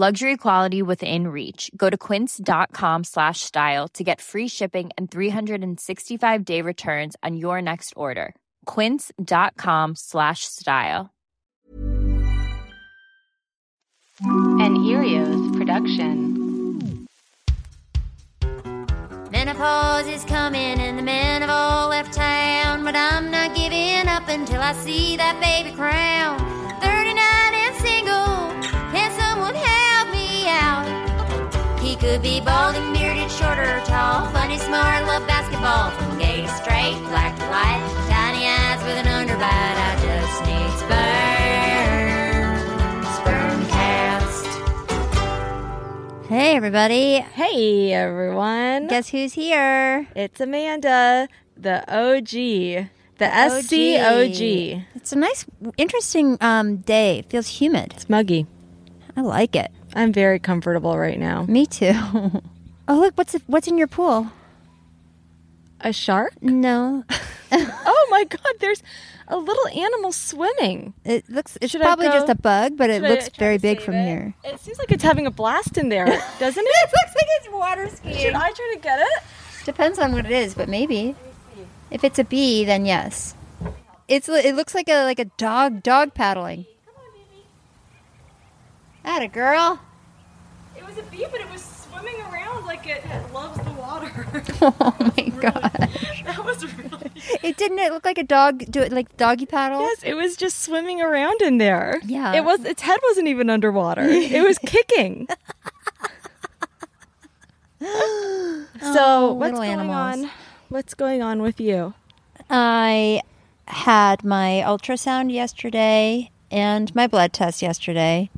Luxury quality within reach. Go to quince.com slash style to get free shipping and 365 day returns on your next order. Quince.com slash style. An Erios production. Menopause is coming and the men have all left town, but I'm not giving up until I see that baby crown. 39 could be balding, bearded, short or tall, funny, smart, love basketball, from gay to straight, black to white, tiny eyes with an underbite. I just need sperm, sperm cast. Hey, everybody. Hey everyone. Guess who's here? It's Amanda, the OG, the, SCOG. It's a nice, interesting um, day. It feels humid. It's muggy. I like it. I'm very comfortable right now. Me too. oh, look, what's what's in your pool? A shark? No, Oh my god, there's a little animal swimming. it looks. It's Should probably just a bug, but it Should looks very big from it? here. It seems like it's having a blast in there, doesn't it? it looks like it's water skiing. Should I try to get it? Depends on what it is, but maybe. If it's a bee, then yes. It's it looks like a like a dog dog paddling. At a girl. It was a bee, but it was swimming around like it loves the water. Oh my god! that was really It didn't it look like a dog do it like doggy paddle? Yes, it was just swimming around in there. Yeah. It was its head wasn't even underwater. it was kicking. so, oh, what's going animals. on? What's going on with you? I had my ultrasound yesterday and my blood test yesterday.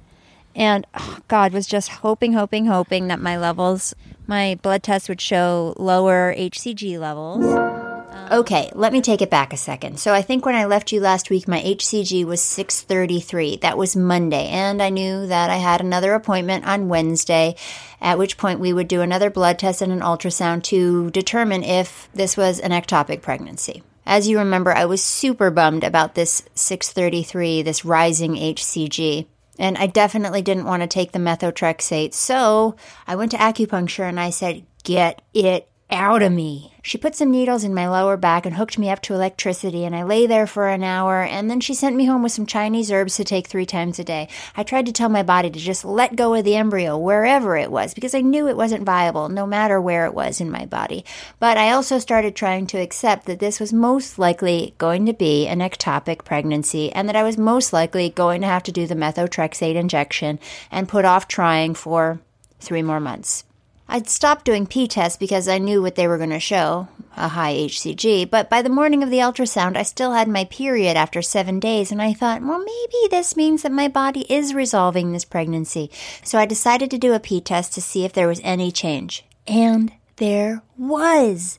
And oh, God was just hoping, hoping, hoping that my levels, my blood test would show lower HCG levels. Um, okay, let me take it back a second. So I think when I left you last week, my HCG was 633. That was Monday. And I knew that I had another appointment on Wednesday, at which point we would do another blood test and an ultrasound to determine if this was an ectopic pregnancy. As you remember, I was super bummed about this 633, this rising HCG. And I definitely didn't want to take the methotrexate. So I went to acupuncture and I said, Get it out of me. She put some needles in my lower back and hooked me up to electricity, and I lay there for an hour, and then she sent me home with some Chinese herbs to take three times a day. I tried to tell my body to just let go of the embryo wherever it was because I knew it wasn't viable, no matter where it was in my body. But I also started trying to accept that this was most likely going to be an ectopic pregnancy, and that I was most likely going to have to do the methotrexate injection and put off trying for three more months. I'd stopped doing P tests because I knew what they were going to show a high HCG, but by the morning of the ultrasound, I still had my period after seven days, and I thought, well, maybe this means that my body is resolving this pregnancy. So I decided to do a P test to see if there was any change. And there was.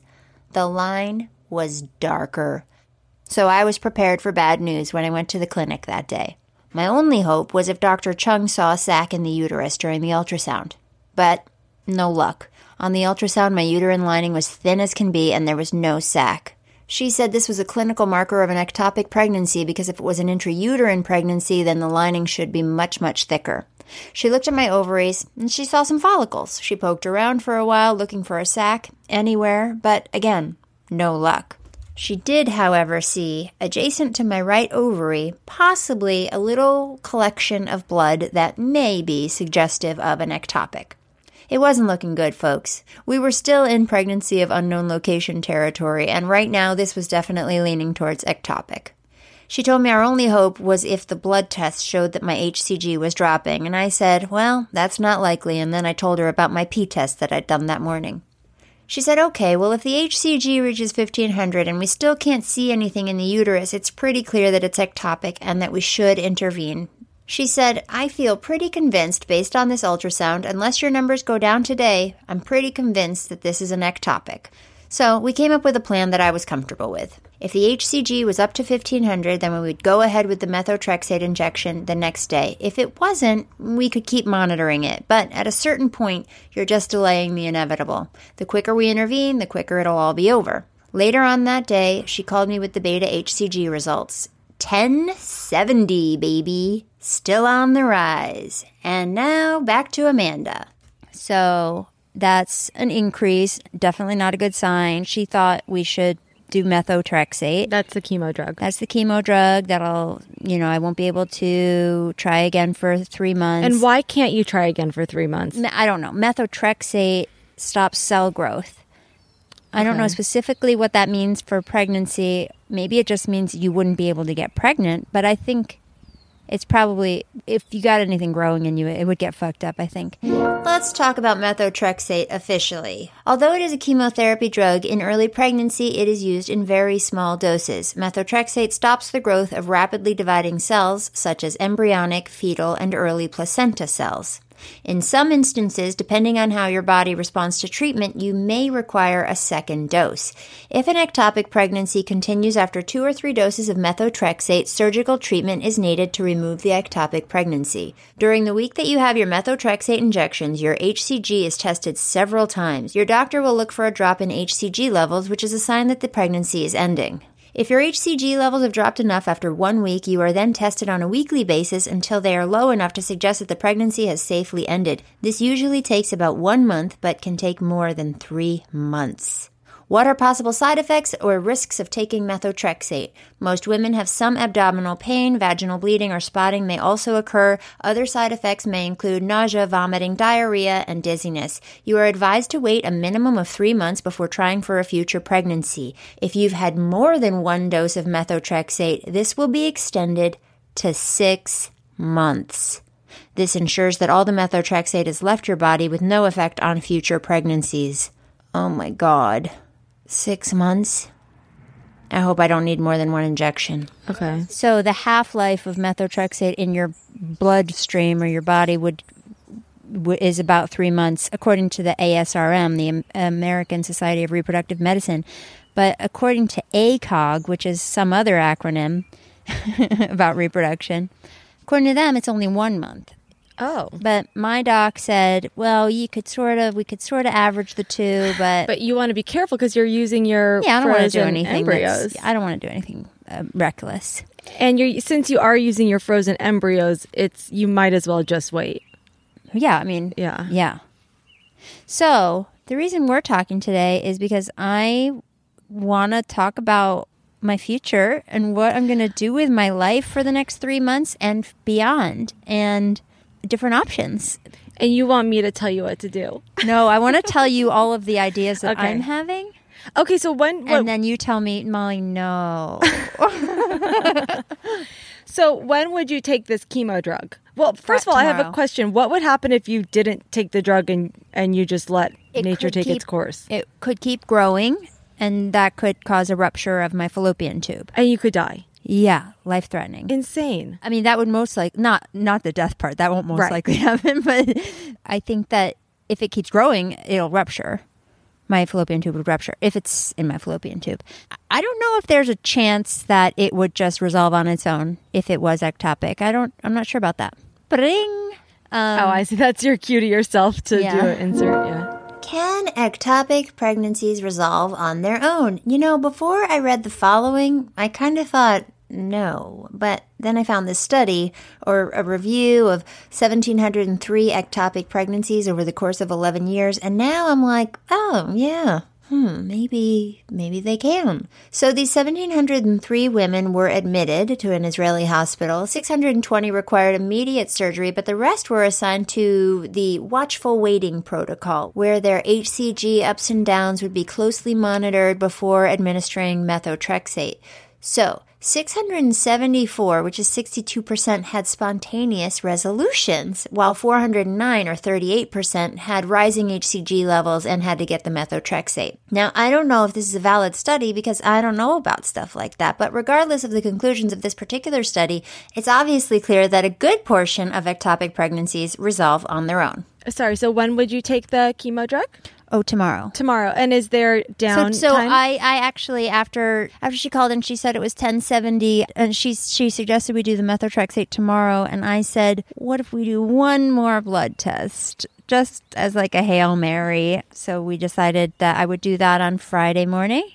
The line was darker. So I was prepared for bad news when I went to the clinic that day. My only hope was if Dr. Chung saw a sac in the uterus during the ultrasound. But no luck. On the ultrasound, my uterine lining was thin as can be, and there was no sac. She said this was a clinical marker of an ectopic pregnancy because if it was an intrauterine pregnancy, then the lining should be much, much thicker. She looked at my ovaries and she saw some follicles. She poked around for a while looking for a sac anywhere, but again, no luck. She did, however, see, adjacent to my right ovary, possibly a little collection of blood that may be suggestive of an ectopic. It wasn't looking good, folks. We were still in pregnancy of unknown location territory, and right now this was definitely leaning towards ectopic. She told me our only hope was if the blood test showed that my HCG was dropping, and I said, well, that's not likely, and then I told her about my P test that I'd done that morning. She said, okay, well, if the HCG reaches 1500 and we still can't see anything in the uterus, it's pretty clear that it's ectopic and that we should intervene. She said, I feel pretty convinced based on this ultrasound, unless your numbers go down today, I'm pretty convinced that this is an ectopic. So we came up with a plan that I was comfortable with. If the HCG was up to 1500, then we would go ahead with the methotrexate injection the next day. If it wasn't, we could keep monitoring it. But at a certain point, you're just delaying the inevitable. The quicker we intervene, the quicker it'll all be over. Later on that day, she called me with the beta HCG results. 1070, baby. Still on the rise. And now back to Amanda. So that's an increase. Definitely not a good sign. She thought we should do methotrexate. That's the chemo drug. That's the chemo drug that'll, you know, I won't be able to try again for three months. And why can't you try again for three months? I don't know. Methotrexate stops cell growth. I don't know specifically what that means for pregnancy. Maybe it just means you wouldn't be able to get pregnant, but I think it's probably if you got anything growing in you, it would get fucked up, I think. Let's talk about methotrexate officially. Although it is a chemotherapy drug, in early pregnancy it is used in very small doses. Methotrexate stops the growth of rapidly dividing cells such as embryonic, fetal, and early placenta cells. In some instances, depending on how your body responds to treatment, you may require a second dose. If an ectopic pregnancy continues after two or three doses of methotrexate, surgical treatment is needed to remove the ectopic pregnancy. During the week that you have your methotrexate injections, your HCG is tested several times. Your doctor will look for a drop in HCG levels, which is a sign that the pregnancy is ending. If your HCG levels have dropped enough after one week, you are then tested on a weekly basis until they are low enough to suggest that the pregnancy has safely ended. This usually takes about one month, but can take more than three months. What are possible side effects or risks of taking methotrexate? Most women have some abdominal pain, vaginal bleeding, or spotting may also occur. Other side effects may include nausea, vomiting, diarrhea, and dizziness. You are advised to wait a minimum of three months before trying for a future pregnancy. If you've had more than one dose of methotrexate, this will be extended to six months. This ensures that all the methotrexate has left your body with no effect on future pregnancies. Oh my god. Six months? I hope I don't need more than one injection. Okay. So the half life of methotrexate in your bloodstream or your body would, w is about three months, according to the ASRM, the American Society of Reproductive Medicine. But according to ACOG, which is some other acronym about reproduction, according to them, it's only one month. Oh. But my doc said, well, you could sort of, we could sort of average the two, but, But you want to be careful because you're using your yeah, I don't want to do anything. embryos. I don't want to do anything uh, reckless. And you're since you are using your frozen embryos, it's you might as well just wait. Yeah, I mean, Yeah. Yeah. So the reason we're talking today is because I want to talk about my future and what I'm going to do with my life for the next three months and beyond and different options. And you want me to tell you what to do. No, I want to tell you all of the ideas that Okay. I'm having. Okay, so when what, And then you tell me, Molly, no. so when would you take this chemo drug? Well, first of all, I have a question. What would happen if you didn't take the drug and and you just let It nature take keep- its course? it could keep growing, and that could cause a rupture of my fallopian tube. And you could die. Yeah, life threatening. Insane. I mean, that would most like not not the death part. That won't most Right. likely happen. But I think that if it keeps growing, it'll rupture. My fallopian tube would rupture if it's in my fallopian tube. I don't know if there's a chance that it would just resolve on its own if it was ectopic. I don't. I'm not sure about that. Bring. Um, oh, I see. That's your cue to yourself to do an insert. Yeah. Can ectopic pregnancies resolve on their own? You know, before I read the following, I kind of thought no. But then I found this study or a review of 1,703 ectopic pregnancies over the course of 11 years, and now I'm like, oh, yeah. Hmm, maybe, maybe they can. So these 1,703 women were admitted to an Israeli hospital. 620 required immediate surgery, but the rest were assigned to the watchful waiting protocol, where their HCG ups and downs would be closely monitored before administering methotrexate. So, 674, which is 62%, had spontaneous resolutions, while 409 or 38% had rising HCG levels and had to get the methotrexate. Now, I don't know if this is a valid study because I don't know about stuff like that, but regardless of the conclusions of this particular study, it's obviously clear that a good portion of ectopic pregnancies resolve on their own. Sorry. So when would you take the chemo drug? Oh, tomorrow. tomorrow. And is there So, down so time? I, I actually after after she called and she said it was ten seventy and she she suggested we do the methotrexate tomorrow and I said what if we do one more blood test just as like a hail mary so we decided that I would do that on Friday morning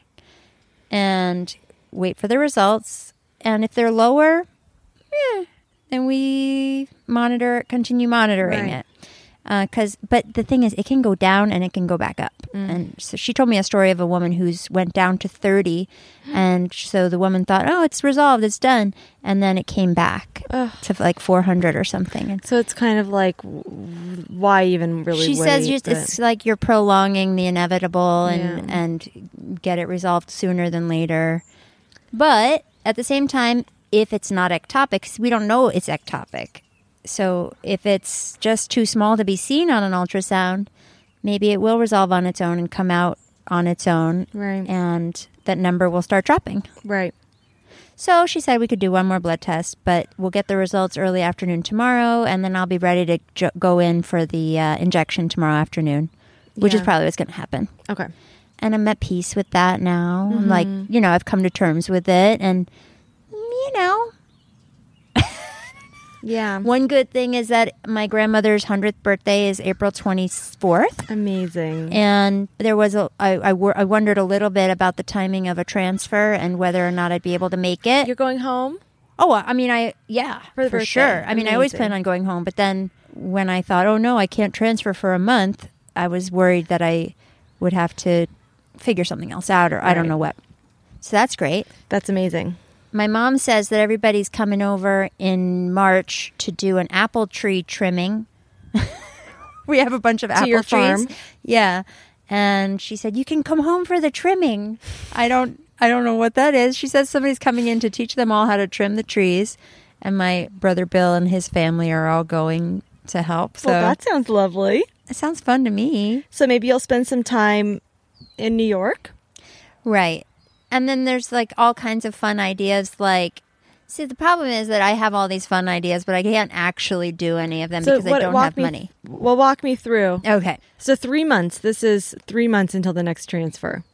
and wait for the results and if they're lower eh, then we monitor continue monitoring Right. it Uh, because but the thing is it can go down and it can go back up. Mm. And so she told me a story of a woman who's went down to 30 and so the woman thought oh it's resolved it's done. And then it came back to like 400 or something. And so it's kind of like, why even really? she says wait, just, but- it's like you're prolonging the inevitable and Yeah. and get it resolved sooner than later. But at the same time if it's not ectopic 'cause we don't know it's ectopic so if it's just too small to be seen on an ultrasound maybe it will resolve on its own and come out on its own Right. and that number will start dropping right. so she said we could do one more blood test, but we'll get the results early afternoon tomorrow, and then I'll be ready to jo- go in for the uh, injection tomorrow afternoon, which is probably what's going to happen. Okay. And I'm at peace with that now. I'm like, you know, I've come to terms with it, and you know, Yeah. one good thing is that my grandmother's hundredth birthday is April 24th. Amazing. And there was a, I, I, wor- I wondered a little bit about the timing of a transfer and whether or not I'd be able to make it. You're going home? Oh, I mean, I yeah, For for sure. I mean, I always plan on going home, but then when I thought, oh no, I can't transfer for a month, I was worried that I would have to figure something else out, or I don't know what. So that's great. That's amazing. My mom says that everybody's coming over in March to do an apple tree trimming. we have a bunch of apple your trees. farm? Yeah. And she said, You can come home for the trimming. I don't I don't know what that is. She says somebody's coming in to teach them all how to trim the trees. And my brother Bill and his family are all going to help. So well, that sounds lovely. it sounds fun to me. So maybe you'll spend some time in New York. Right. And then there's like all kinds of fun ideas like See, the problem is that I have all these fun ideas, but I can't actually do any of them because I don't have me, money. Well, walk me through. Okay. So three months. This is three months until the next transfer.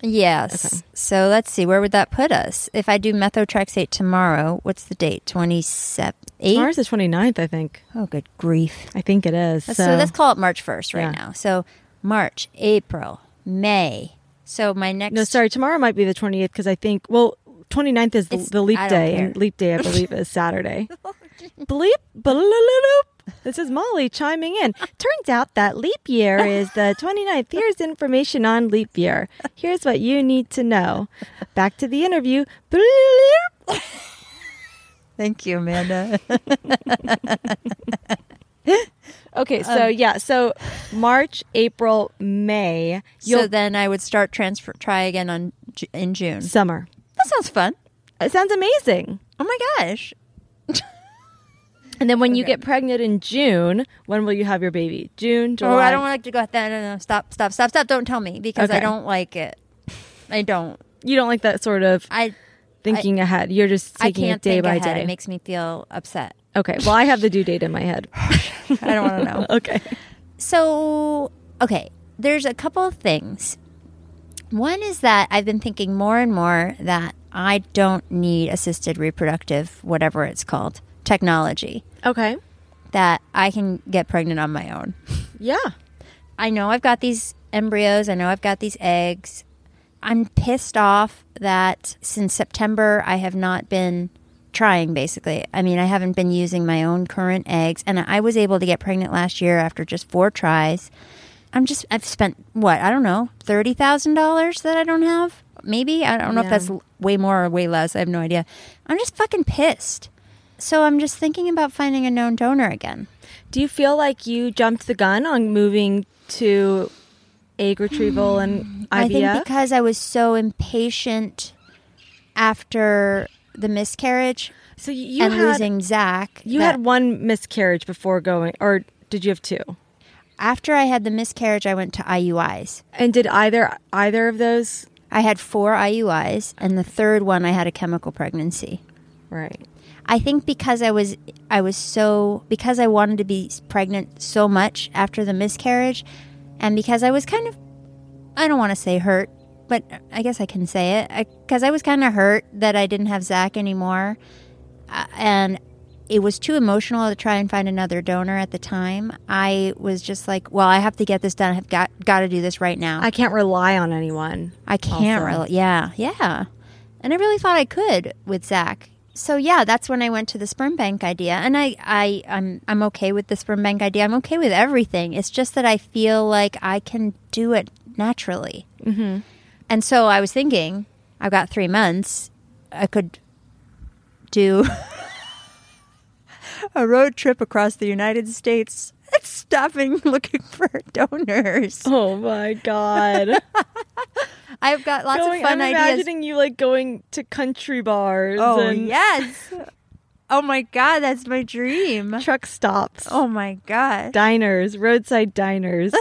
Yes. So let's see. Where would that put us? If I do methotrexate tomorrow, what's the date? 27? 8? Tomorrow's the 29th, I think. Oh, good grief. I think it is. So, So, let's call it March 1st right Yeah. now. So March, April, May. So my next. no, sorry. Tomorrow might be the 28th because I think, well, 29th is the, the leap day, care. and leap day, I believe, is Saturday. Oh, bleep, bleep. This is Molly chiming in. Turns out that leap year is the 29th. Here's information on leap year. Here's what you need to know. Back to the interview. Bleep. Thank you, Amanda. Okay, so um, yeah, so March, April, May, so then I would start transfer, try again on in June. summer. That sounds fun. It sounds amazing. Oh my gosh. And then when you get pregnant in June, when will you have your baby? June, July. Oh, I don't like to go. No, no, no. Stop, stop, stop, stop. Don't tell me because I don't like it. I don't. You don't like that sort of I thinking ahead. You're just I taking can't it day think by ahead. day. It makes me feel upset. Okay. Well, I have the due date in my head. I don't want to know. okay. So, okay, there's a couple of things. One is that I've been thinking more and more that I don't need assisted reproductive, whatever it's called, technology, Okay. that I can get pregnant on my own. Yeah. I know I've got these embryos, I know I've got these eggs. I'm pissed off that since September I have not been trying basically. I mean, I haven't been using my own current eggs and I was able to get pregnant last year after just four tries. I'm just I've spent what, I don't know, $30,000 that I don't have? Maybe. I don't know if that's way more or way less. I have no idea. I'm just fucking pissed. So I'm just thinking about finding a known donor again. Do you feel like you jumped the gun on moving to egg retrieval and I think because I was so impatient after the miscarriage so you and had losing Zach. you that had one miscarriage before going, or did you have two? after I had the miscarriage, I went to IUIs. And did either either of those? I had four IUIs, and the third one I had a chemical pregnancy. Right. I think because I was I was so because I wanted to be pregnant so much after the miscarriage, And because I was kind of, I don't want to say hurt, but I guess I can say it. Because I, was kind of hurt that I didn't have Zach anymore. Uh, and it was too emotional to try and find another donor at the time. I was just like, well, I have to get this done. I've got, got to do this right now. I can't rely on anyone. I can't really. Yeah, yeah. And I really thought I could with Zach. So yeah, that's when I went to the sperm bank idea, and I, I, I'm, I'm okay with the sperm bank idea. I'm okay with everything. It's just that I feel like I can do it naturally. Mm-hmm. And so I was thinking, I've got three months. I could do a road trip across the United States, stopping looking for donors. Oh my god. I've got lots going, of fun I'm ideas. imagining you like going to country bars Oh and yes. oh my god, that's my dream. truck stops, Oh my god. diners, roadside diners.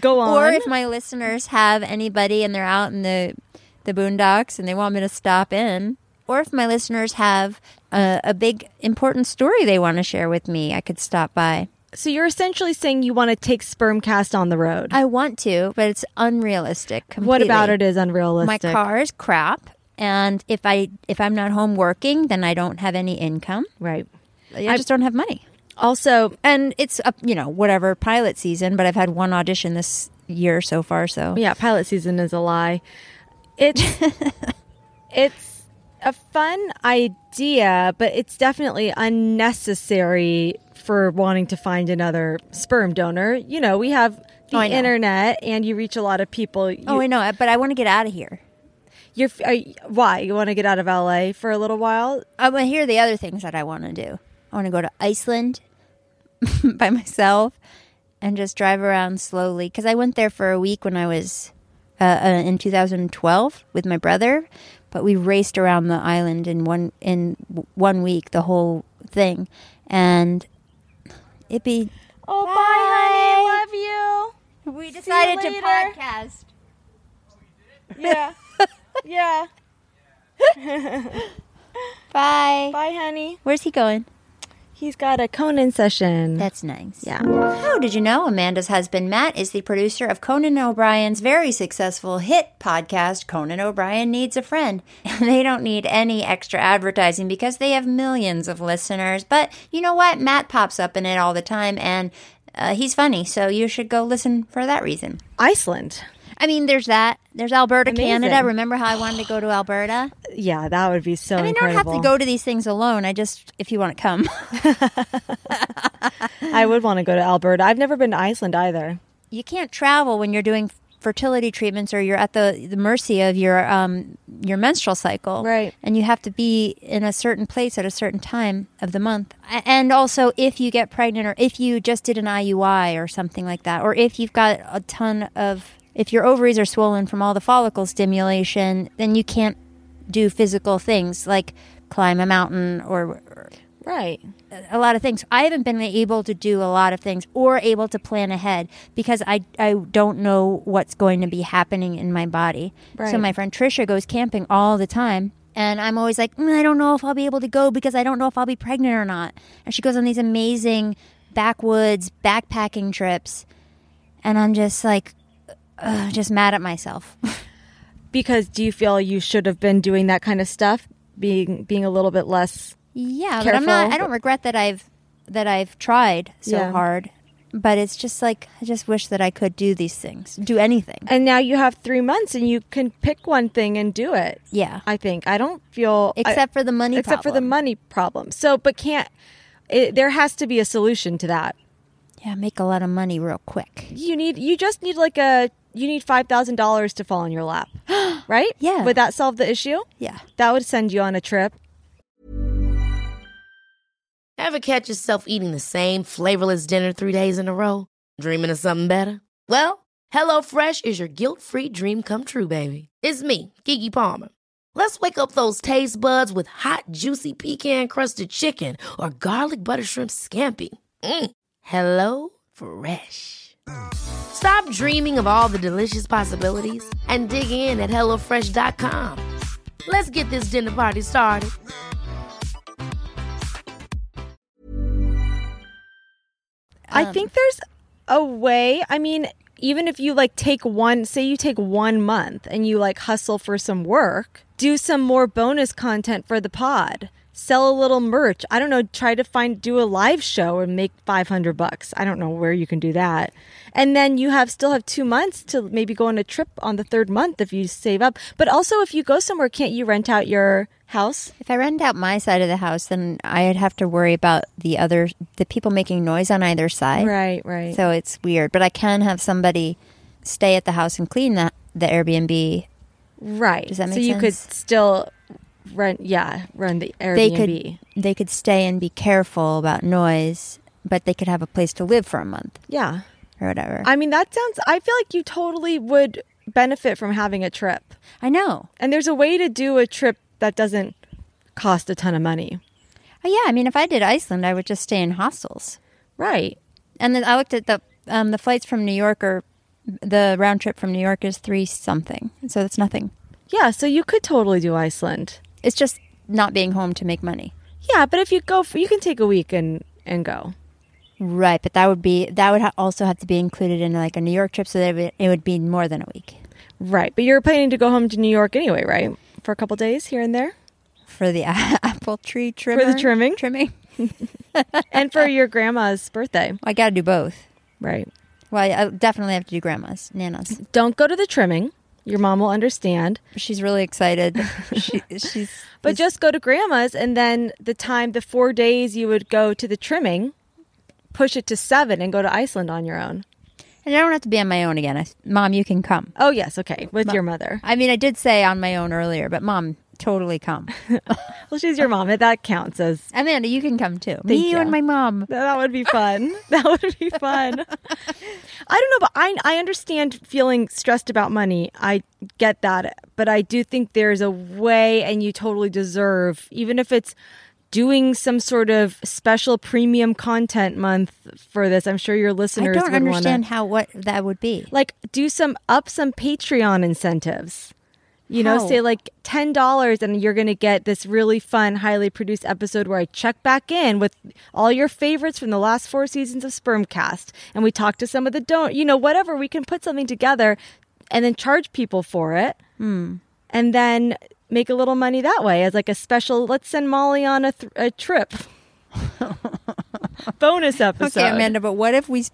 Go on. Or if my listeners have anybody and they're out in the the boondocks and they want me to stop in, or if my listeners have a, a big important story they want to share with me, I could stop by. so you're essentially saying you want to take Spermcast on the road. I want to, but it's unrealistic. what about it is unrealistic? My car is crap, and if I if I'm not home working, then I don't have any income. Right. I just don't have money. Also, And it's up, you know, whatever pilot season, but I've had one audition this year so far, so yeah, pilot season is a lie. It's it's a fun idea, but it's definitely unnecessary for wanting to find another sperm donor. You know, we have the Oh, internet, and you reach a lot of people. Oh, you, Oh, I know, but I want to uh, get out of here. you're you- why you want to get out of LA for a little while? I want to hear the other things that I want to do. I want to go to Iceland by myself and just drive around slowly because I went there for a week when I was uh, uh, in 2012 with my brother, but we raced around the island in one in w- one week, the whole thing, and it'd be. Oh, Bye. honey, love you. We decided to podcast. you. Yeah, yeah. Bye. Bye, honey. Where's he going? He's got a Conan session. That's nice. yeah. Oh, did you know Amanda's husband Matt is the producer of Conan O'Brien's very successful hit podcast, Conan O'Brien Needs a Friend? And they don't need any extra advertising because they have millions of listeners. But you know what? Matt pops up in it all the time and uh, he's funny, so you should go listen for that reason. Iceland. I mean, there's that. There's Alberta, Amazing. Canada. Remember how I wanted to go to Alberta? Yeah, that would be so And I don't have to go to these things alone. I just, if you want to come. I would want to go to Alberta. I've never been to Iceland either. you can't travel when you're doing fertility treatments or you're at the, the mercy of your um, your menstrual cycle Right. and you have to be in a certain place at a certain time of the month and also if you get pregnant or if you just did an IUI or something like that or if you've got a ton of if your ovaries are swollen from all the follicle stimulation then you can't do physical things like climb a mountain or, Right. a lot of things. I haven't been able to do a lot of things or able to plan ahead because I, I don't know what's going to be happening in my body. So my friend Trisha goes camping all the time. And I'm always like, "Mm, I don't know if I'll be able to go because I don't know if I'll be pregnant or not. And she goes on these amazing backwoods backpacking trips. And I'm just like, uh, just mad at myself. Because do you feel you should have been doing that kind of stuff, being being a little bit less? Yeah, but I'm not. I don't regret that I've that I've tried so Yeah. hard. But it's just like I just wish that I could do these things, do anything. And now you have three months, and you can pick one thing and do it. Yeah, I think I don't feel I- except for the money. except for the money problem. So, but can't it, there has to be a solution to that. Yeah, make a lot of money real quick. You need you just need like a you need five thousand dollars to fall in your lap, right? Yeah. Would that solve the issue? Yeah. That would send you on a trip. Ever catch yourself eating the same flavorless dinner three days in a row? Dreaming of something better? Well, HelloFresh is your guilt-free dream come true, baby. It's me, Keke Palmer. Let's wake up those taste buds with hot, juicy pecan-crusted chicken or garlic butter shrimp scampi. Mm. Hello Fresh. Stop dreaming of all the delicious possibilities and dig in at HelloFresh.com. Let's get this dinner party started. I Um, think there's a way. I mean, even if you like take one, say you take one month and you like hustle for some work, do some more bonus content for the pod. Sell a little merch. I don't know, try to find do a live show and make 500 bucks. I don't know where you can do that. And then you have still have 2 months to maybe go on a trip on the 3rd month if you save up. But also if you go somewhere, can't you rent out your house? If I rent out my side of the house, then I'd have to worry about the other the people making noise on either side. Right, right. So it's weird, but I can have somebody stay at the house and clean the the Airbnb. right. Does that make sense? so you could still rent yeah, run the Airbnb. They could they could stay and be careful about noise, but they could have a place to live for a month yeah. or whatever. I mean, that sounds, I feel like you totally would benefit from having a trip. I know. And there's a way to do a trip that doesn't cost a ton of money. Oh, yeah, I mean, if I did Iceland, I would just stay in hostels. Right. And then I looked at the um, the flights from New York or the round trip from New York is three something, so it's nothing. Yeah. So you could totally do Iceland. It's just not being home to make money. Yeah. But if you go, for, you can take a week and, and go. Right, but that would be that would ha- also have to be included in like a New York trip, so that it would, it would be more than a week Right. But you're planning to go home to New York anyway, right? For a couple days here and there. for the apple tree trimmer. For the trimming? trimming. and for your grandma's birthday. I got to do both. Right. Well, I definitely have to do grandma's, Nana's. Don't go to the trimming. Your mom will understand. She's really excited. she, she's But just go to grandma's and then the time, the four days you would go to the trimming, push it to seven and go to Iceland on your own. and I don't have to be on my own again. I, Mom, you can come. Oh, yes. Okay. With your mother. I mean, I did say on my own earlier, but Mom, totally come. Well, she's your mom. That counts as Amanda, you can come too. Me, you, you. and my mom. that would be fun. that would be fun. I don't know, but I I understand feeling stressed about money. I get that, but I do think there's a way, and you totally deserve, even if it's doing some sort of special premium content month for this. I'm sure your I listeners don't would understand wanna, how what that would be. like do some up some Patreon incentives. You know, How? say like ten dollars, and you're going to get this really fun, highly produced episode where I check back in with all your favorites from the last four seasons of Spermcast, and we talk to some of the don't, you know, whatever. We can put something together, and then charge people for it, Hmm. and then make a little money that way as like a special. Let's send Molly on a, th- a trip. Bonus episode. Okay, Amanda, but what if we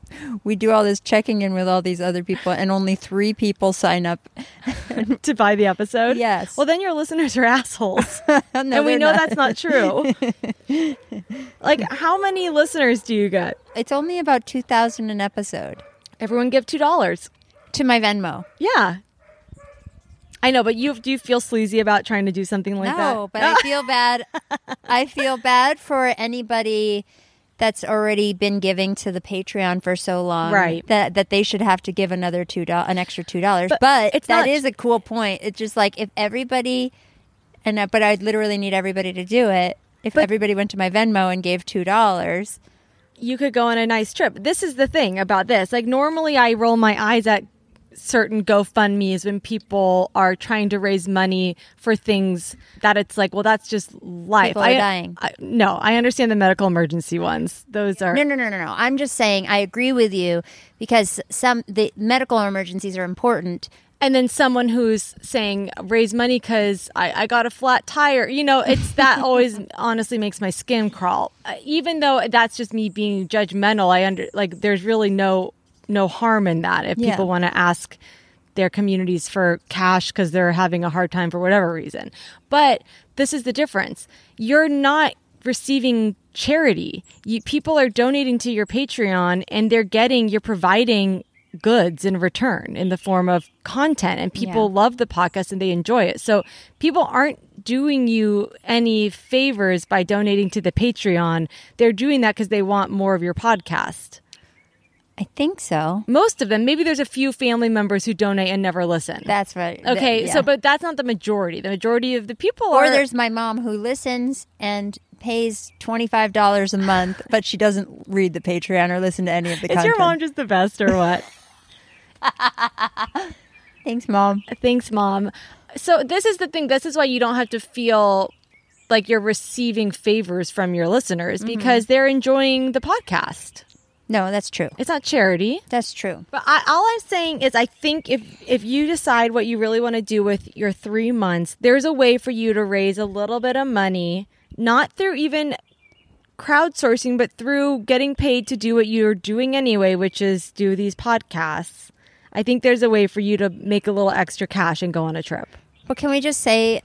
we do all this checking in with all these other people and only three people sign up? to buy the episode. Yes. Well, then your listeners are assholes. No, and we know not. that's not true. like, how many listeners do you get? It's only about two thousand an episode Everyone give two dollars. to my Venmo. Yeah. I know, but you do you feel sleazy about trying to do something like that? no, but I feel bad. I feel bad for anybody that's already been giving to the Patreon for so long, Right. That that they should have to give another two dollars, an extra two dollars. But But, it's that not- is a cool point. It's just like if everybody, and uh, but I literally need everybody to do it. If everybody went to my Venmo and gave two dollars, you could go on a nice trip. This is the thing about this. Like normally I roll my eyes at certain GoFundMe's when people are trying to raise money for things that it's like, well, that's just life. People are I, dying. I, no, I understand the medical emergency ones. Those are No, no, no, no, no. I'm just saying I agree with you because some the medical emergencies are important. and then someone who's saying raise money because I, I got a flat tire you know it's that always honestly makes my skin crawl Uh, even though that's just me being judgmental i under like there's really no no harm in that if Yeah. people want to ask their communities for cash because they're having a hard time for whatever reason but this is the difference you're not receiving charity you, people are donating to your patreon and they're getting you're providing goods in return in the form of content and people Yeah. love the podcast and they enjoy it. So people aren't doing you any favors by donating to the Patreon. They're doing that because they want more of your podcast. I think so. Most of them, maybe there's a few family members who donate and never listen. That's right. okay, Th- so but that's not the majority. The majority of the people are or are there's my mom who listens and pays twenty five dollars a month, but she doesn't read the Patreon or listen to any of the content. Is content. your mom just the best or what? Thanks, mom. Thanks, mom. So this is the thing. This is why you don't have to feel like you're receiving favors from your listeners Mm-hmm. because they're enjoying the podcast. No, that's true. It's not charity. That's true. But I, all I'm saying is, I think if if you decide what you really want to do with your three months, there's a way for you to raise a little bit of money, not through even crowdsourcing, but through getting paid to do what you're doing anyway, which is do these podcasts. I think there's a way for you to make a little extra cash and go on a trip. But can we just say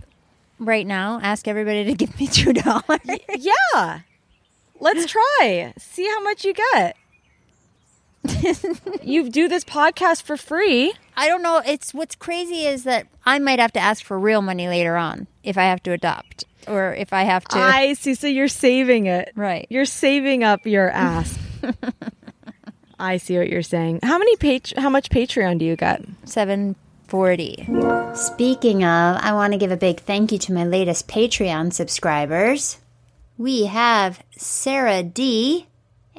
right now, ask everybody to give me two dollars? Yeah. Let's try. See how much you get. you do this podcast for free. I don't know. It's what's crazy is that I might have to ask for real money later on if I have to adopt or if I have to. I see. So you're saving it. Right. You're saving up your ass. I see what you're saying. How many page how much Patreon do you get? Seven forty. Speaking of, I want to give a big thank you to my latest Patreon subscribers. We have Sarah D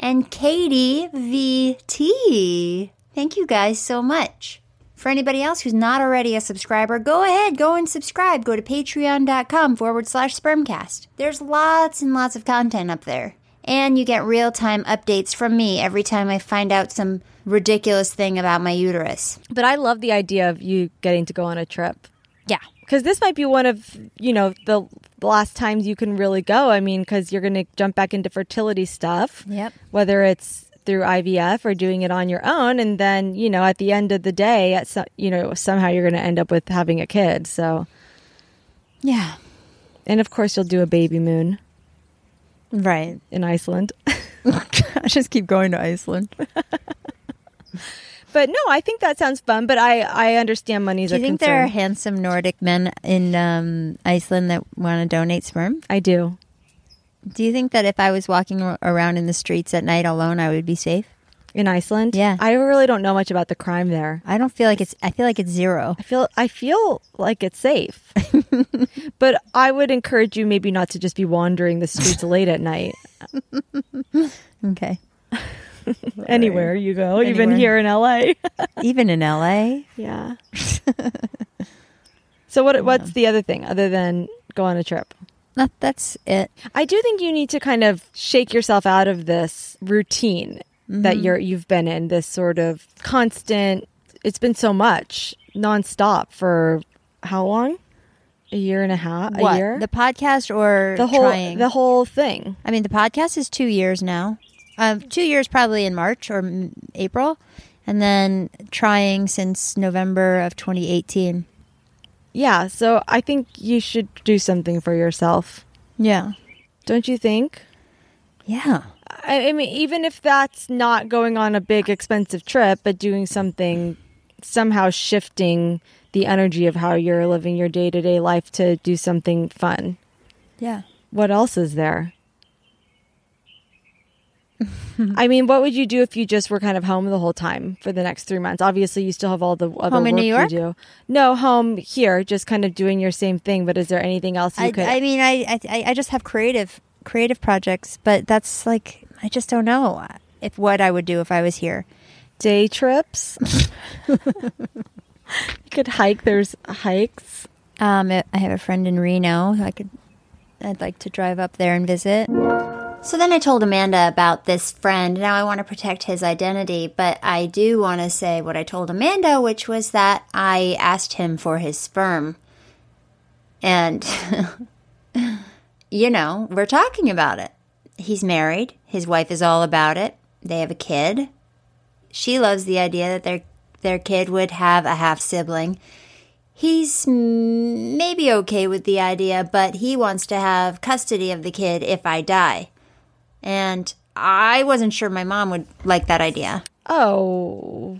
and Katie VT. Thank you guys so much. For anybody else who's not already a subscriber, go ahead, go and subscribe. Go to patreon.com forward slash spermcast. There's lots and lots of content up there. And you get real time updates from me every time I find out some ridiculous thing about my uterus. But I love the idea of you getting to go on a trip. Yeah. Because this might be one of, you know, the last times you can really go. I mean, because you're going to jump back into fertility stuff. Yep. Whether it's through IVF or doing it on your own. And then, you know, at the end of the day, at some, you know, somehow you're going to end up with having a kid. So, Yeah. and of course, you'll do a baby moon Right. in Iceland. I just keep going to Iceland. But no, I think that sounds fun. But I, I understand money's Do a you think concern. there are handsome Nordic men in um, Iceland that want to donate sperm? I do. Do you think that if I was walking around in the streets at night alone, I would be safe? In Iceland, Yeah. I really don't know much about the crime there. I don't feel like it's. I feel like it's zero. I feel I feel like it's safe, but I would encourage you maybe not to just be wandering the streets late at night. Okay. Anywhere you go, even here in LA. Even in LA. yeah. so what? What's the other thing other than go on a trip? That, that's it. I do think you need to kind of shake yourself out of this routine that mm-hmm. you're you've been in. This sort of constant. It's been so much nonstop for how long? A year and a half. A year. the podcast or the whole trying? the whole thing. I mean, the podcast is two years now. Um, two years probably in March or April, and then trying since November of 2018. Yeah, so I think you should do something for yourself. Yeah. Don't you think? Yeah. I, I mean, even if that's not going on a big expensive trip, but doing something somehow shifting the energy of how you're living your day to day life to do something fun. Yeah. What else is there? I mean, what would you do if you just were kind of home the whole time for the next three months? Obviously, you still have all the other Home in work New York? you do. No, home here, just kind of doing your same thing. But is there anything else you I, could? I mean, I, I I just have creative creative projects, but that's like I just don't know if what I would do if I was here. day trips. you could hike. There's hikes. Um, I have a friend in Reno. I could. I'd like to drive up there and visit. So then I told Amanda about this friend. Now I want to protect his identity, but I do want to say what I told Amanda, which was that I asked him for his sperm. And, you know, we're talking about it. He's married, his wife is all about it. They have a kid. She loves the idea that their their kid would have a half sibling. He's maybe okay with the idea, but he wants to have custody of the kid if I die. And I wasn't sure my mom would like that idea. Oh.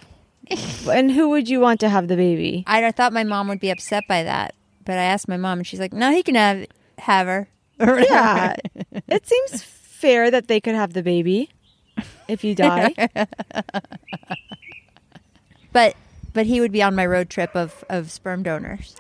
and who would you want to have the baby? I, I thought my mom would be upset by that, but I asked my mom, and she's like, "No, he can have have her." Yeah. it seems fair that they could have the baby if you die. but but he would be on my road trip of of sperm donors.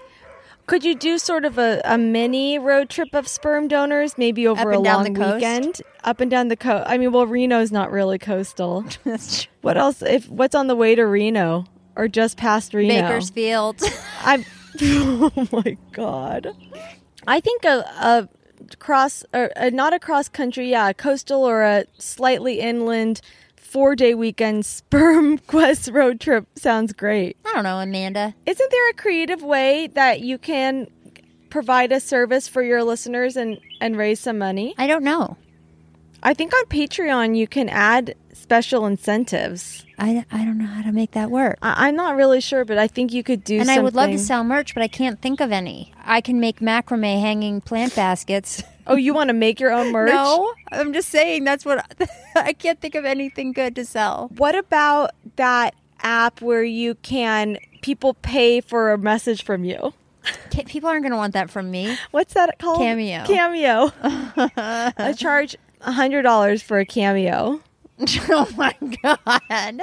Could you do sort of a, a mini road trip of sperm donors, maybe over a long the coast? weekend, up and down the coast? I mean, well, Reno's not really coastal. what else? If what's on the way to Reno or just past Reno? Bakersfield. I'm. oh my god! I think a, a cross or a, not a cross country, yeah, a coastal or a slightly inland four day weekend sperm quest road trip sounds great. I don't know, Amanda. Isn't there a creative way that you can provide a service for your listeners and, and raise some money? I don't know. I think on Patreon you can add special incentives. I, I don't know how to make that work. I, I'm not really sure, but I think you could do and I would love to sell merch, but I can't think of any. I can make macrame hanging plant baskets. Oh, you want to make your own merch? No, I'm just saying that's what I can't think of anything good to sell. What about that app where you can people pay for a message from you? People aren't going to want that from me. What's that called? Cameo. Cameo. I charge hundred dollars for a cameo. oh my god.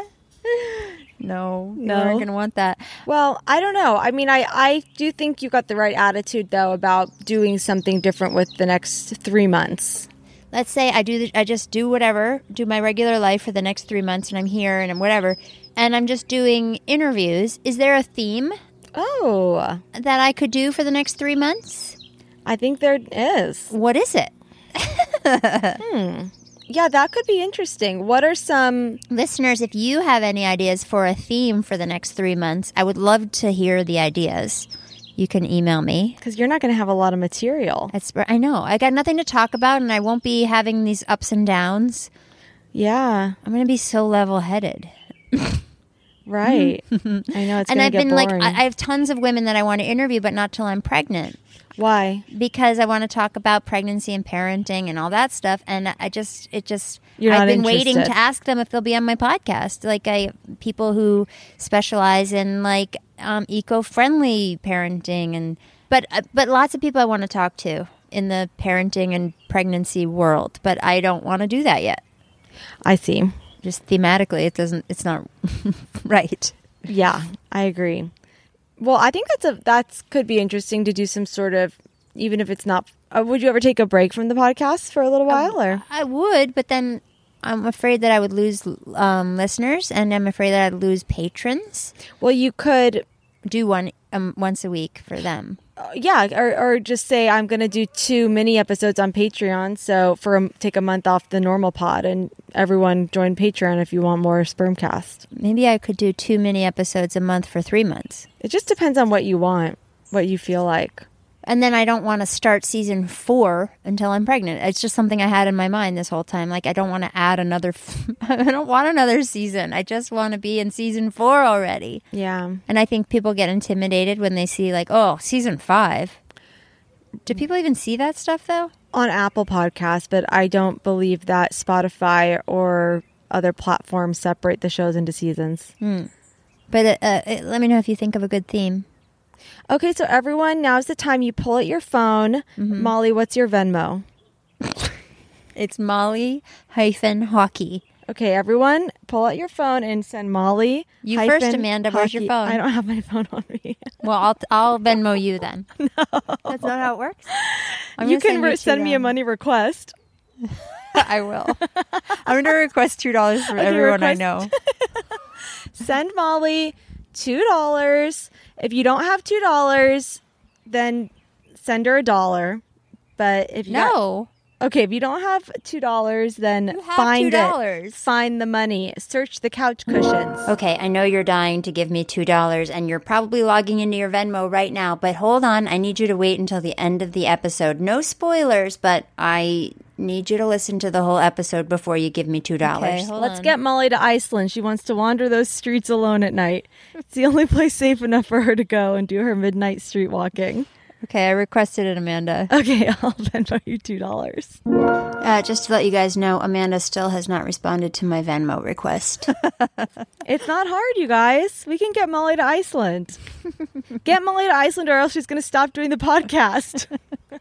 No, no, you aren't to want that. Well, I don't know. I mean, I I do think you got the right attitude though about doing something different with the next three months. Let's say I do, the, I just do whatever, do my regular life for the next three months, and I'm here and I'm whatever, and I'm just doing interviews. Is there a theme Oh, that I could do for the next three months? I think there is. What is it? Hmm. Yeah, that could be interesting. What are some? Listeners, if you have any ideas for a theme for the next three months, I would love to hear the ideas. You can email me. Because you're not going to have a lot of material. It's, I know. I got nothing to talk about, and I won't be having these ups and downs. Yeah, I'm going to be so level headed. right. I know it's And I've been like, boring. I, I have tons of women that I want to interview, but not till I'm pregnant. Why? because I want to talk about pregnancy and parenting and all that stuff. And I just, it just, You're I've been waiting to ask them if they'll be on my podcast. Like I, people who specialize in like um, eco-friendly parenting and, but uh, but lots of people I want to talk to in the parenting and pregnancy world. But I don't want to do that yet. I see. Just thematically, it doesn't. It's not right. Yeah, I agree. Well, I think that's a that's could be interesting to do some sort of even if it's not. Uh, would you ever take a break from the podcast for a little while, or I would, but then I'm afraid that I would lose um, listeners, and I'm afraid that I'd lose patrons. well, you could, Do one um, once a week for them. Yeah, or or just say I'm going to do two mini episodes on Patreon. So for a, take a month off the normal pod, and everyone join Patreon if you want more Spermcast. Maybe I could do two mini episodes a month for three months. It just depends on what you want, what you feel like. And then I don't want to start season four until I'm pregnant. It's just something I had in my mind this whole time. Like, I don't want to add another, I don't want another season. I just want to be in season four already. Yeah. And I think people get intimidated when they see, like, oh, season five. Do people even see that stuff, though? on Apple Podcasts, but I don't believe that Spotify or other platforms separate the shows into seasons. But uh, uh, let me know if you think of a good theme. Okay, so everyone, now's the time you pull out your phone. Mm-hmm. Molly, what's your Venmo? It's Molly hyphen Hawkey. Okay, everyone, pull out your phone and send Molly. You first, Amanda. Where's your phone? I don't have my phone on me. Well, I'll I'll Venmo you then. no, that's not how it works. I'm you can re- send me a money request. I will. I'm gonna request two dollars for Okay, everyone I know. Send Molly two dollars. If you don't have two dollars, then send her a dollar. But if you got- No, Okay, if you don't have two dollars, then You have find $2. it. Find the money. Search the couch cushions. Okay, I know you're dying to give me $2 and you're probably logging into your Venmo right now, but hold on. I need you to wait until the end of the episode. No spoilers, but I need you to listen to the whole episode before you give me $2. Okay, let's get Molly to Iceland. She wants to wander those streets alone at night. It's the only place safe enough for her to go and do her midnight street walking. Okay, I requested it, Amanda. Okay, I'll Venmo you two dollars. Uh, just to let you guys know, Amanda still has not responded to my Venmo request. It's not hard, you guys. We can get Molly to Iceland. get Molly to Iceland, or else she's going to stop doing the podcast.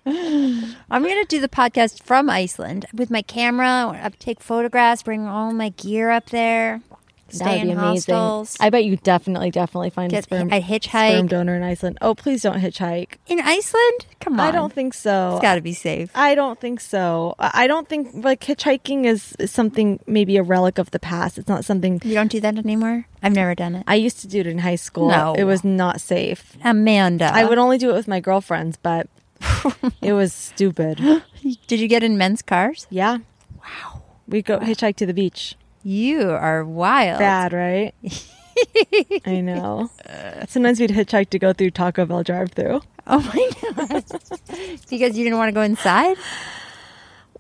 I'm going to do the podcast from Iceland with my camera. I take photographs, bring all my gear up there, stay in hostels. I bet you definitely, definitely find Get- a sperm, I'd hitchhike. sperm donor in Iceland. Oh, please don't hitchhike. in Iceland? Come on. I don't think so. It's got to be safe. I don't think so. I I don't think like hitchhiking is, is something maybe a relic of the past. It's not something You don't do that anymore? I've never done it. I used to do it in high school. No. It was not safe. Amanda. I would only do it with my girlfriends, but it was stupid. Did you get in men's cars? Yeah. Wow. We go hitchhike to the beach. You are wild. Bad, right? I know. Sometimes we'd hitchhike to go through Taco Bell drive-through. Oh my god. because you didn't want to go inside?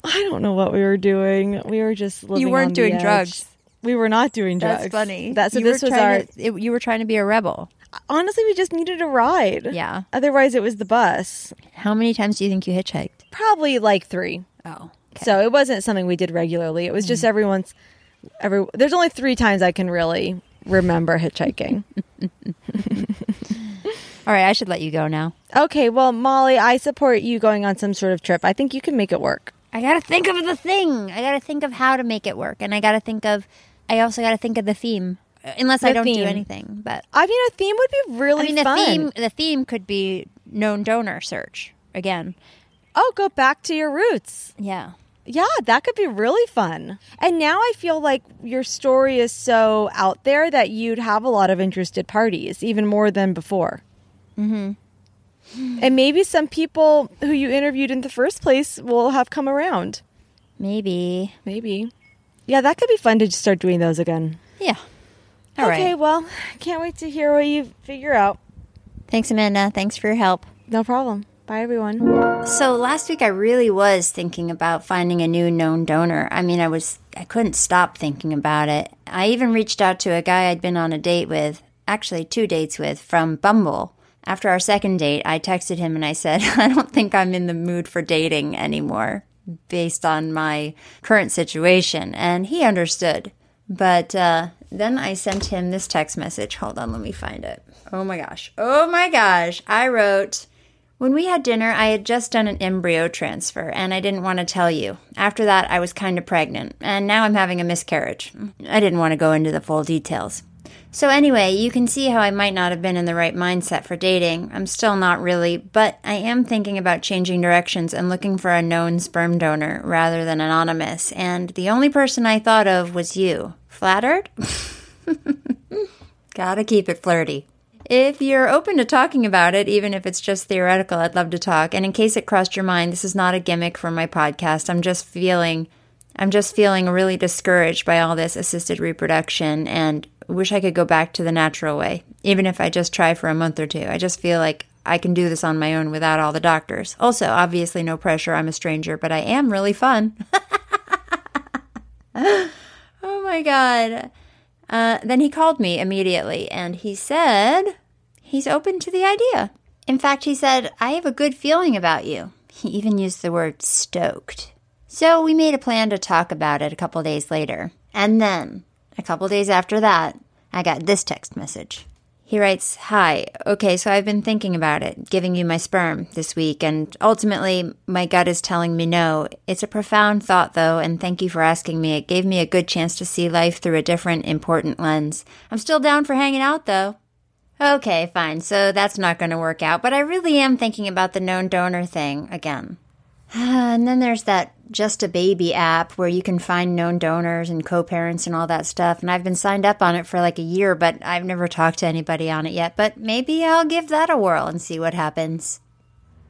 I don't know what we were doing. We were just living You weren't doing drugs. We were not doing drugs. That's funny. That so You this was our. to- it- you were trying to be a rebel. honestly, we just needed a ride. Yeah. Otherwise, it was the bus. How many times do you think you hitchhiked? Probably like three. Oh. So it wasn't something we did regularly. It was just mm. every once. Every there's only three times I can really remember hitchhiking. All right, I should let you go now. okay, well, Molly, I support you going on some sort of trip. I think you can make it work. I got to think of the thing. I got to think of how to make it work. And I got to think of, I also got to think of the theme. Uh, unless I don't do anything. But I mean, a theme would be really I mean, the fun. theme, the theme could be known donor search again. Oh, go back to your roots. Yeah. Yeah, that could be really fun. And now I feel like your story is so out there that you'd have a lot of interested parties, even more than before. Mm-hmm. And maybe some people who you interviewed in the first place will have come around. Maybe. Maybe. Yeah, that could be fun to start doing those again. Yeah. All right. okay, well, can't wait to hear what you figure out. Thanks, Amanda. Thanks for your help. No problem. Bye, everyone. So last week I really was thinking about finding a new known donor. I mean, I was I couldn't stop thinking about it. I even reached out to a guy I'd been on a date with, actually two dates with from Bumble. After our second date, I texted him and I said, "I don't think I'm in the mood for dating anymore based on my current situation." And he understood. But uh, then I sent him this text message. Hold on, let me find it. Oh my gosh. Oh my gosh. I wrote, when we had dinner, I had just done an embryo transfer, and I didn't want to tell you. After that, I was kind of pregnant, and now I'm having a miscarriage. I didn't want to go into the full details. So, anyway, you can see how I might not have been in the right mindset for dating. I'm still not really, but I am thinking about changing directions and looking for a known sperm donor rather than anonymous, and the only person I thought of was you. Flattered? Gotta keep it flirty. If you're open to talking about it, even if it's just theoretical, I'd love to talk. And in case it crossed your mind, this is not a gimmick for my podcast. I'm just feeling I'm just feeling really discouraged by all this assisted reproduction and wish I could go back to the natural way, even if I just try for a month or two. I just feel like I can do this on my own without all the doctors. Also, obviously no pressure. I'm a stranger, but I am really fun. oh my god. Uh, then he called me immediately and he said he's open to the idea. In fact, he said, I have a good feeling about you. He even used the word stoked. So we made a plan to talk about it a couple days later. And then, a couple days after that, I got this text message. He writes, Hi, okay, so I've been thinking about it, giving you my sperm this week, and ultimately my gut is telling me no. It's a profound thought, though, and thank you for asking me. It gave me a good chance to see life through a different, important lens. I'm still down for hanging out, though. Okay, fine, so that's not going to work out, but I really am thinking about the known donor thing again. And then there's that Just a Baby app where you can find known donors and co parents and all that stuff. And I've been signed up on it for like a year, but I've never talked to anybody on it yet. But maybe I'll give that a whirl and see what happens.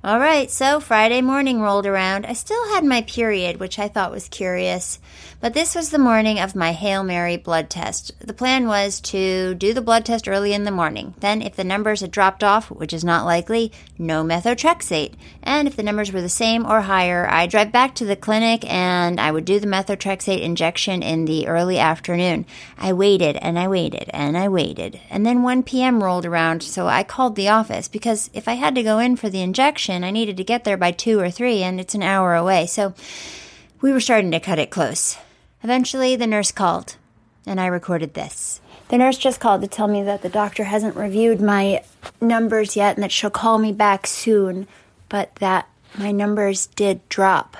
All right, so Friday morning rolled around. I still had my period, which I thought was curious, but this was the morning of my Hail Mary blood test. The plan was to do the blood test early in the morning. Then, if the numbers had dropped off, which is not likely, no methotrexate. And if the numbers were the same or higher, I'd drive back to the clinic and I would do the methotrexate injection in the early afternoon. I waited and I waited and I waited. And then 1 p.m. rolled around, so I called the office because if I had to go in for the injection, I needed to get there by 2 or 3 and it's an hour away. So we were starting to cut it close. Eventually, the nurse called and I recorded this. The nurse just called to tell me that the doctor hasn't reviewed my numbers yet and that she'll call me back soon, but that my numbers did drop.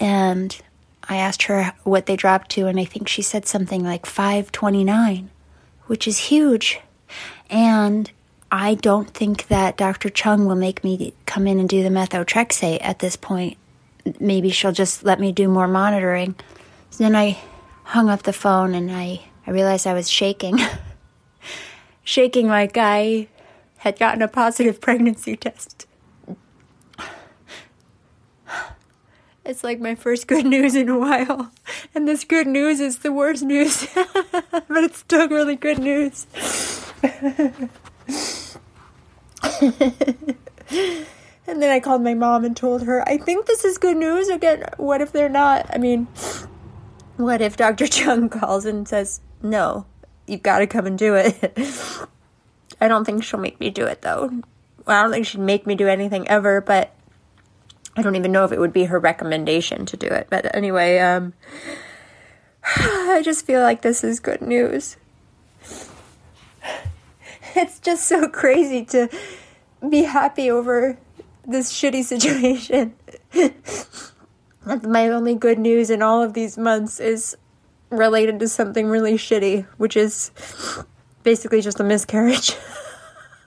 And I asked her what they dropped to, and I think she said something like 529, which is huge. And I don't think that Dr. Chung will make me come in and do the methotrexate at this point. Maybe she'll just let me do more monitoring. So then I hung up the phone and I, I realized I was shaking. shaking like I had gotten a positive pregnancy test. It's like my first good news in a while. And this good news is the worst news. but it's still really good news. and then I called my mom and told her, I think this is good news. Again, what if they're not? I mean, what if Dr. Chung calls and says, no, you've got to come and do it? I don't think she'll make me do it though. I don't think she'd make me do anything ever, but I don't even know if it would be her recommendation to do it. But anyway, um, I just feel like this is good news. It's just so crazy to be happy over this shitty situation. My only good news in all of these months is related to something really shitty, which is basically just a miscarriage.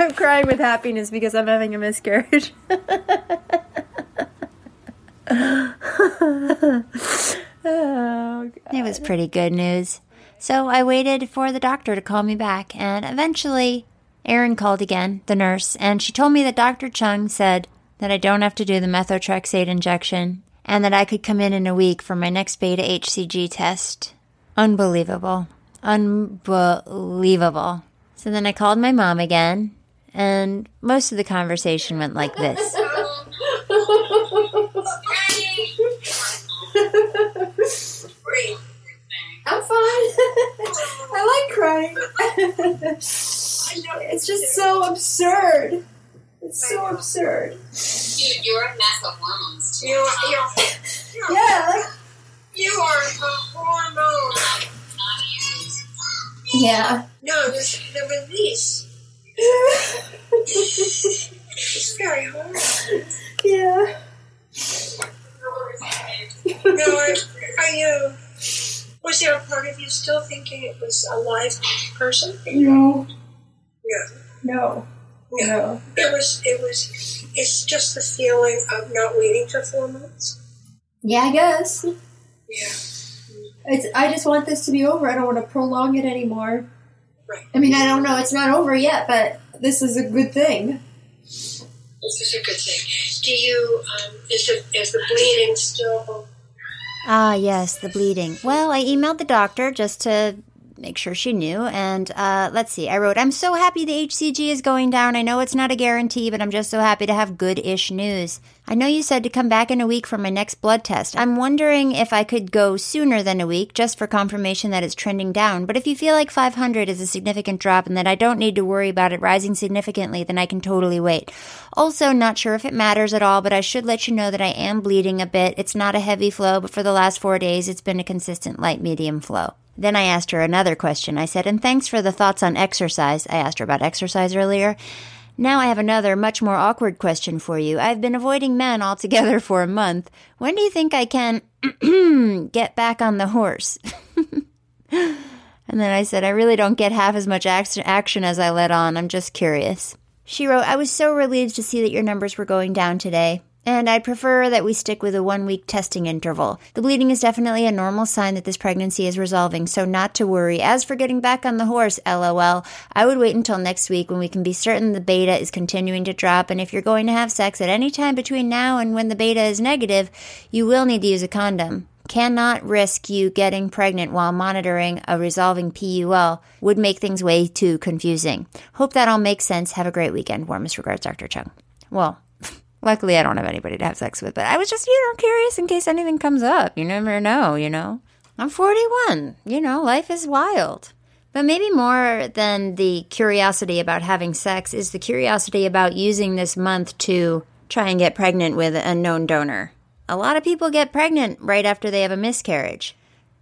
I'm crying with happiness because I'm having a miscarriage. Oh, It was pretty good news. So I waited for the doctor to call me back, and eventually Erin called again, the nurse, and she told me that Dr. Chung said that I don't have to do the methotrexate injection and that I could come in in a week for my next beta HCG test. Unbelievable. Unbelievable. So then I called my mom again, and most of the conversation went like this. I'm fine. I like crying. it's just so absurd. It's so absurd. Dude, you're a mess of hormones too. You, you're, Yeah, like you are a hormone. Not you. yeah. No, this, the release. It's very hard. Yeah. No, are, are you? Was there a part of you still thinking it was a live person? No. Yeah. No. Yeah. No. It was. It was. It's just the feeling of not waiting for four months. Yeah, I guess. Yeah. It's I just want this to be over. I don't want to prolong it anymore. Right. I mean, I don't know. It's not over yet, but this is a good thing. This is a good thing. Do you? Um, is the is the bleeding still? Ah, yes, the bleeding. Well, I emailed the doctor just to make sure she knew. And uh, let's see, I wrote, I'm so happy the HCG is going down. I know it's not a guarantee, but I'm just so happy to have good ish news. I know you said to come back in a week for my next blood test. I'm wondering if I could go sooner than a week just for confirmation that it's trending down. But if you feel like 500 is a significant drop and that I don't need to worry about it rising significantly, then I can totally wait. Also, not sure if it matters at all, but I should let you know that I am bleeding a bit. It's not a heavy flow, but for the last four days, it's been a consistent light medium flow. Then I asked her another question. I said, and thanks for the thoughts on exercise. I asked her about exercise earlier. Now I have another, much more awkward question for you. I've been avoiding men altogether for a month. When do you think I can get back on the horse? and then I said, I really don't get half as much action as I let on. I'm just curious. She wrote, I was so relieved to see that your numbers were going down today. And I'd prefer that we stick with a one week testing interval. The bleeding is definitely a normal sign that this pregnancy is resolving, so not to worry. As for getting back on the horse, lol, I would wait until next week when we can be certain the beta is continuing to drop. And if you're going to have sex at any time between now and when the beta is negative, you will need to use a condom. Cannot risk you getting pregnant while monitoring a resolving PUL would make things way too confusing. Hope that all makes sense. Have a great weekend. Warmest regards, Dr. Chung. Well, Luckily, I don't have anybody to have sex with, but I was just, you know, curious in case anything comes up. You never know, you know. I'm 41. You know, life is wild. But maybe more than the curiosity about having sex is the curiosity about using this month to try and get pregnant with a known donor. A lot of people get pregnant right after they have a miscarriage.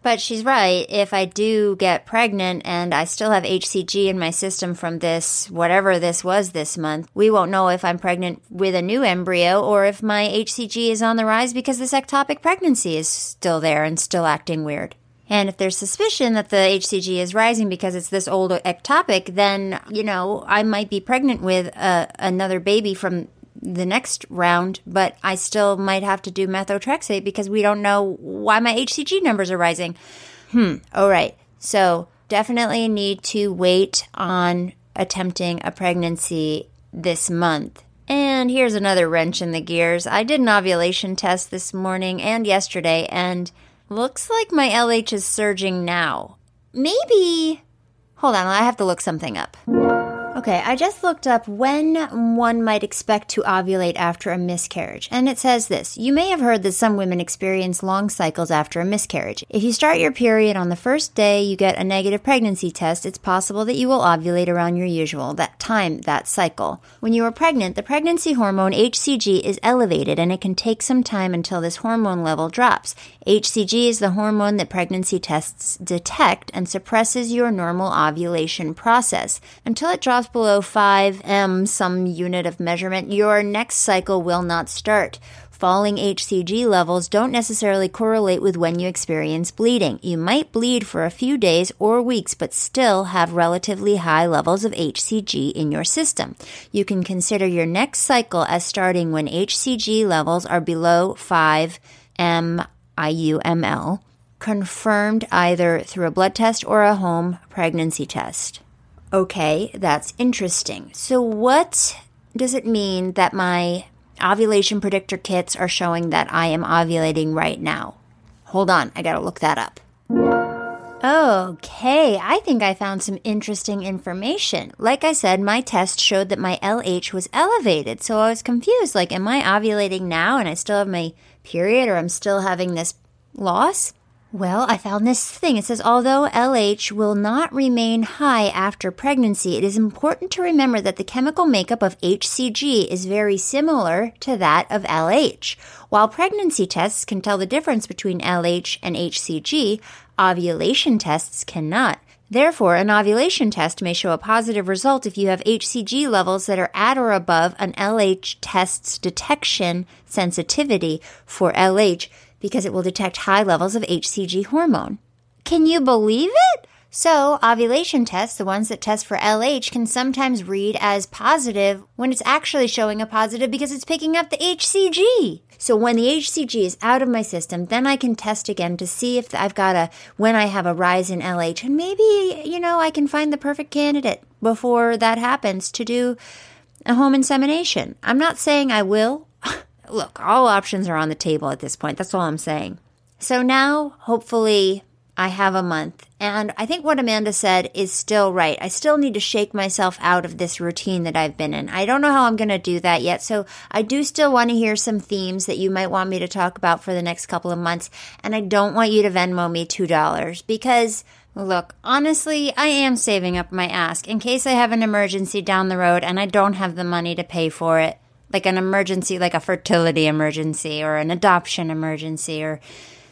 But she's right. If I do get pregnant and I still have HCG in my system from this, whatever this was this month, we won't know if I'm pregnant with a new embryo or if my HCG is on the rise because this ectopic pregnancy is still there and still acting weird. And if there's suspicion that the HCG is rising because it's this old ectopic, then, you know, I might be pregnant with uh, another baby from the next round, but I still might have to do methotrexate because we don't know why my HCG numbers are rising. Hmm. All right. So definitely need to wait on attempting a pregnancy this month. And here's another wrench in the gears. I did an ovulation test this morning and yesterday, and looks like my LH is surging now. Maybe. Hold on, I have to look something up. Okay, I just looked up when one might expect to ovulate after a miscarriage, and it says this You may have heard that some women experience long cycles after a miscarriage. If you start your period on the first day you get a negative pregnancy test, it's possible that you will ovulate around your usual that time, that cycle. When you are pregnant, the pregnancy hormone HCG is elevated, and it can take some time until this hormone level drops. HCG is the hormone that pregnancy tests detect and suppresses your normal ovulation process. Until it drops below 5 m, some unit of measurement, your next cycle will not start. Falling HCG levels don't necessarily correlate with when you experience bleeding. You might bleed for a few days or weeks, but still have relatively high levels of HCG in your system. You can consider your next cycle as starting when HCG levels are below 5 m IUML, confirmed either through a blood test or a home pregnancy test. Okay, that's interesting. So, what does it mean that my ovulation predictor kits are showing that I am ovulating right now? Hold on, I gotta look that up. Okay, I think I found some interesting information. Like I said, my test showed that my LH was elevated, so I was confused. Like, am I ovulating now and I still have my period, or I'm still having this loss? Well, I found this thing. It says, although LH will not remain high after pregnancy, it is important to remember that the chemical makeup of HCG is very similar to that of LH. While pregnancy tests can tell the difference between LH and HCG, ovulation tests cannot. Therefore, an ovulation test may show a positive result if you have HCG levels that are at or above an LH test's detection sensitivity for LH because it will detect high levels of HCG hormone. Can you believe it? So, ovulation tests, the ones that test for LH, can sometimes read as positive when it's actually showing a positive because it's picking up the HCG. So, when the HCG is out of my system, then I can test again to see if I've got a, when I have a rise in LH. And maybe, you know, I can find the perfect candidate before that happens to do a home insemination. I'm not saying I will. Look, all options are on the table at this point. That's all I'm saying. So now, hopefully, I have a month. And I think what Amanda said is still right. I still need to shake myself out of this routine that I've been in. I don't know how I'm going to do that yet. So I do still want to hear some themes that you might want me to talk about for the next couple of months. And I don't want you to Venmo me $2 because Look, honestly, I am saving up my ask in case I have an emergency down the road and I don't have the money to pay for it. Like an emergency, like a fertility emergency or an adoption emergency or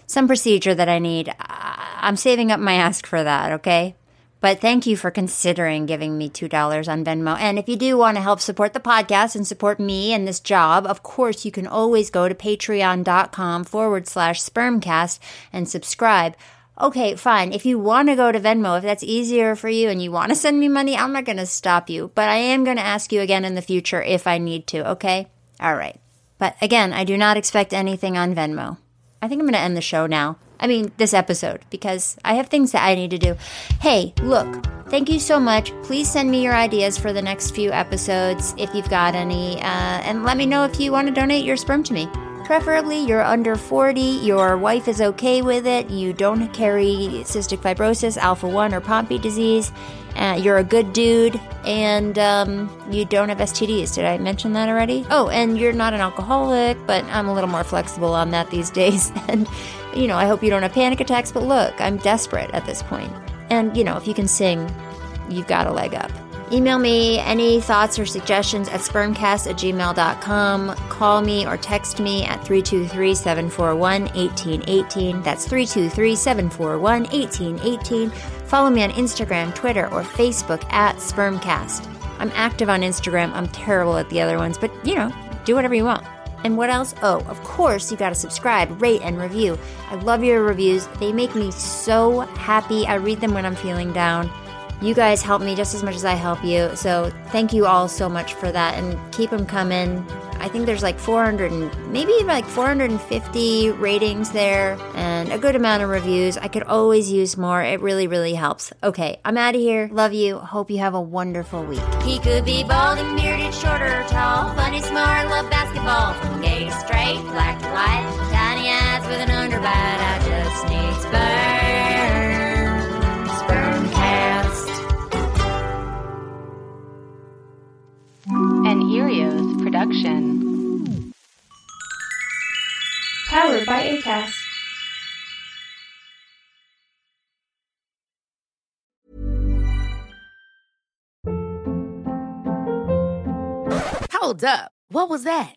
some procedure that I need. I- I'm saving up my ask for that, okay? But thank you for considering giving me $2 on Venmo. And if you do want to help support the podcast and support me and this job, of course, you can always go to patreon.com forward slash spermcast and subscribe. Okay, fine. If you want to go to Venmo, if that's easier for you and you want to send me money, I'm not going to stop you. But I am going to ask you again in the future if I need to, okay? All right. But again, I do not expect anything on Venmo. I think I'm going to end the show now. I mean, this episode, because I have things that I need to do. Hey, look, thank you so much. Please send me your ideas for the next few episodes if you've got any, uh, and let me know if you want to donate your sperm to me. Preferably, you're under 40, your wife is okay with it, you don't carry cystic fibrosis, alpha 1, or Pompe disease, uh, you're a good dude, and um, you don't have STDs. Did I mention that already? Oh, and you're not an alcoholic, but I'm a little more flexible on that these days. And, you know, I hope you don't have panic attacks, but look, I'm desperate at this point. And, you know, if you can sing, you've got a leg up. Email me any thoughts or suggestions at spermcast at gmail.com. Call me or text me at 323 741 1818. That's 323 741 1818. Follow me on Instagram, Twitter, or Facebook at Spermcast. I'm active on Instagram. I'm terrible at the other ones, but you know, do whatever you want. And what else? Oh, of course, you got to subscribe, rate, and review. I love your reviews. They make me so happy. I read them when I'm feeling down. You guys help me just as much as I help you. So thank you all so much for that and keep them coming. I think there's like 400 and maybe like 450 ratings there and a good amount of reviews. I could always use more. It really, really helps. Okay, I'm out of here. Love you. Hope you have a wonderful week. He could be bald and bearded, short or tall, funny, smart, love basketball, gay straight, black white, tiny eyes with an underbite. I just need sperm, An Earios production. Powered by ACAST. Hold up. What was that?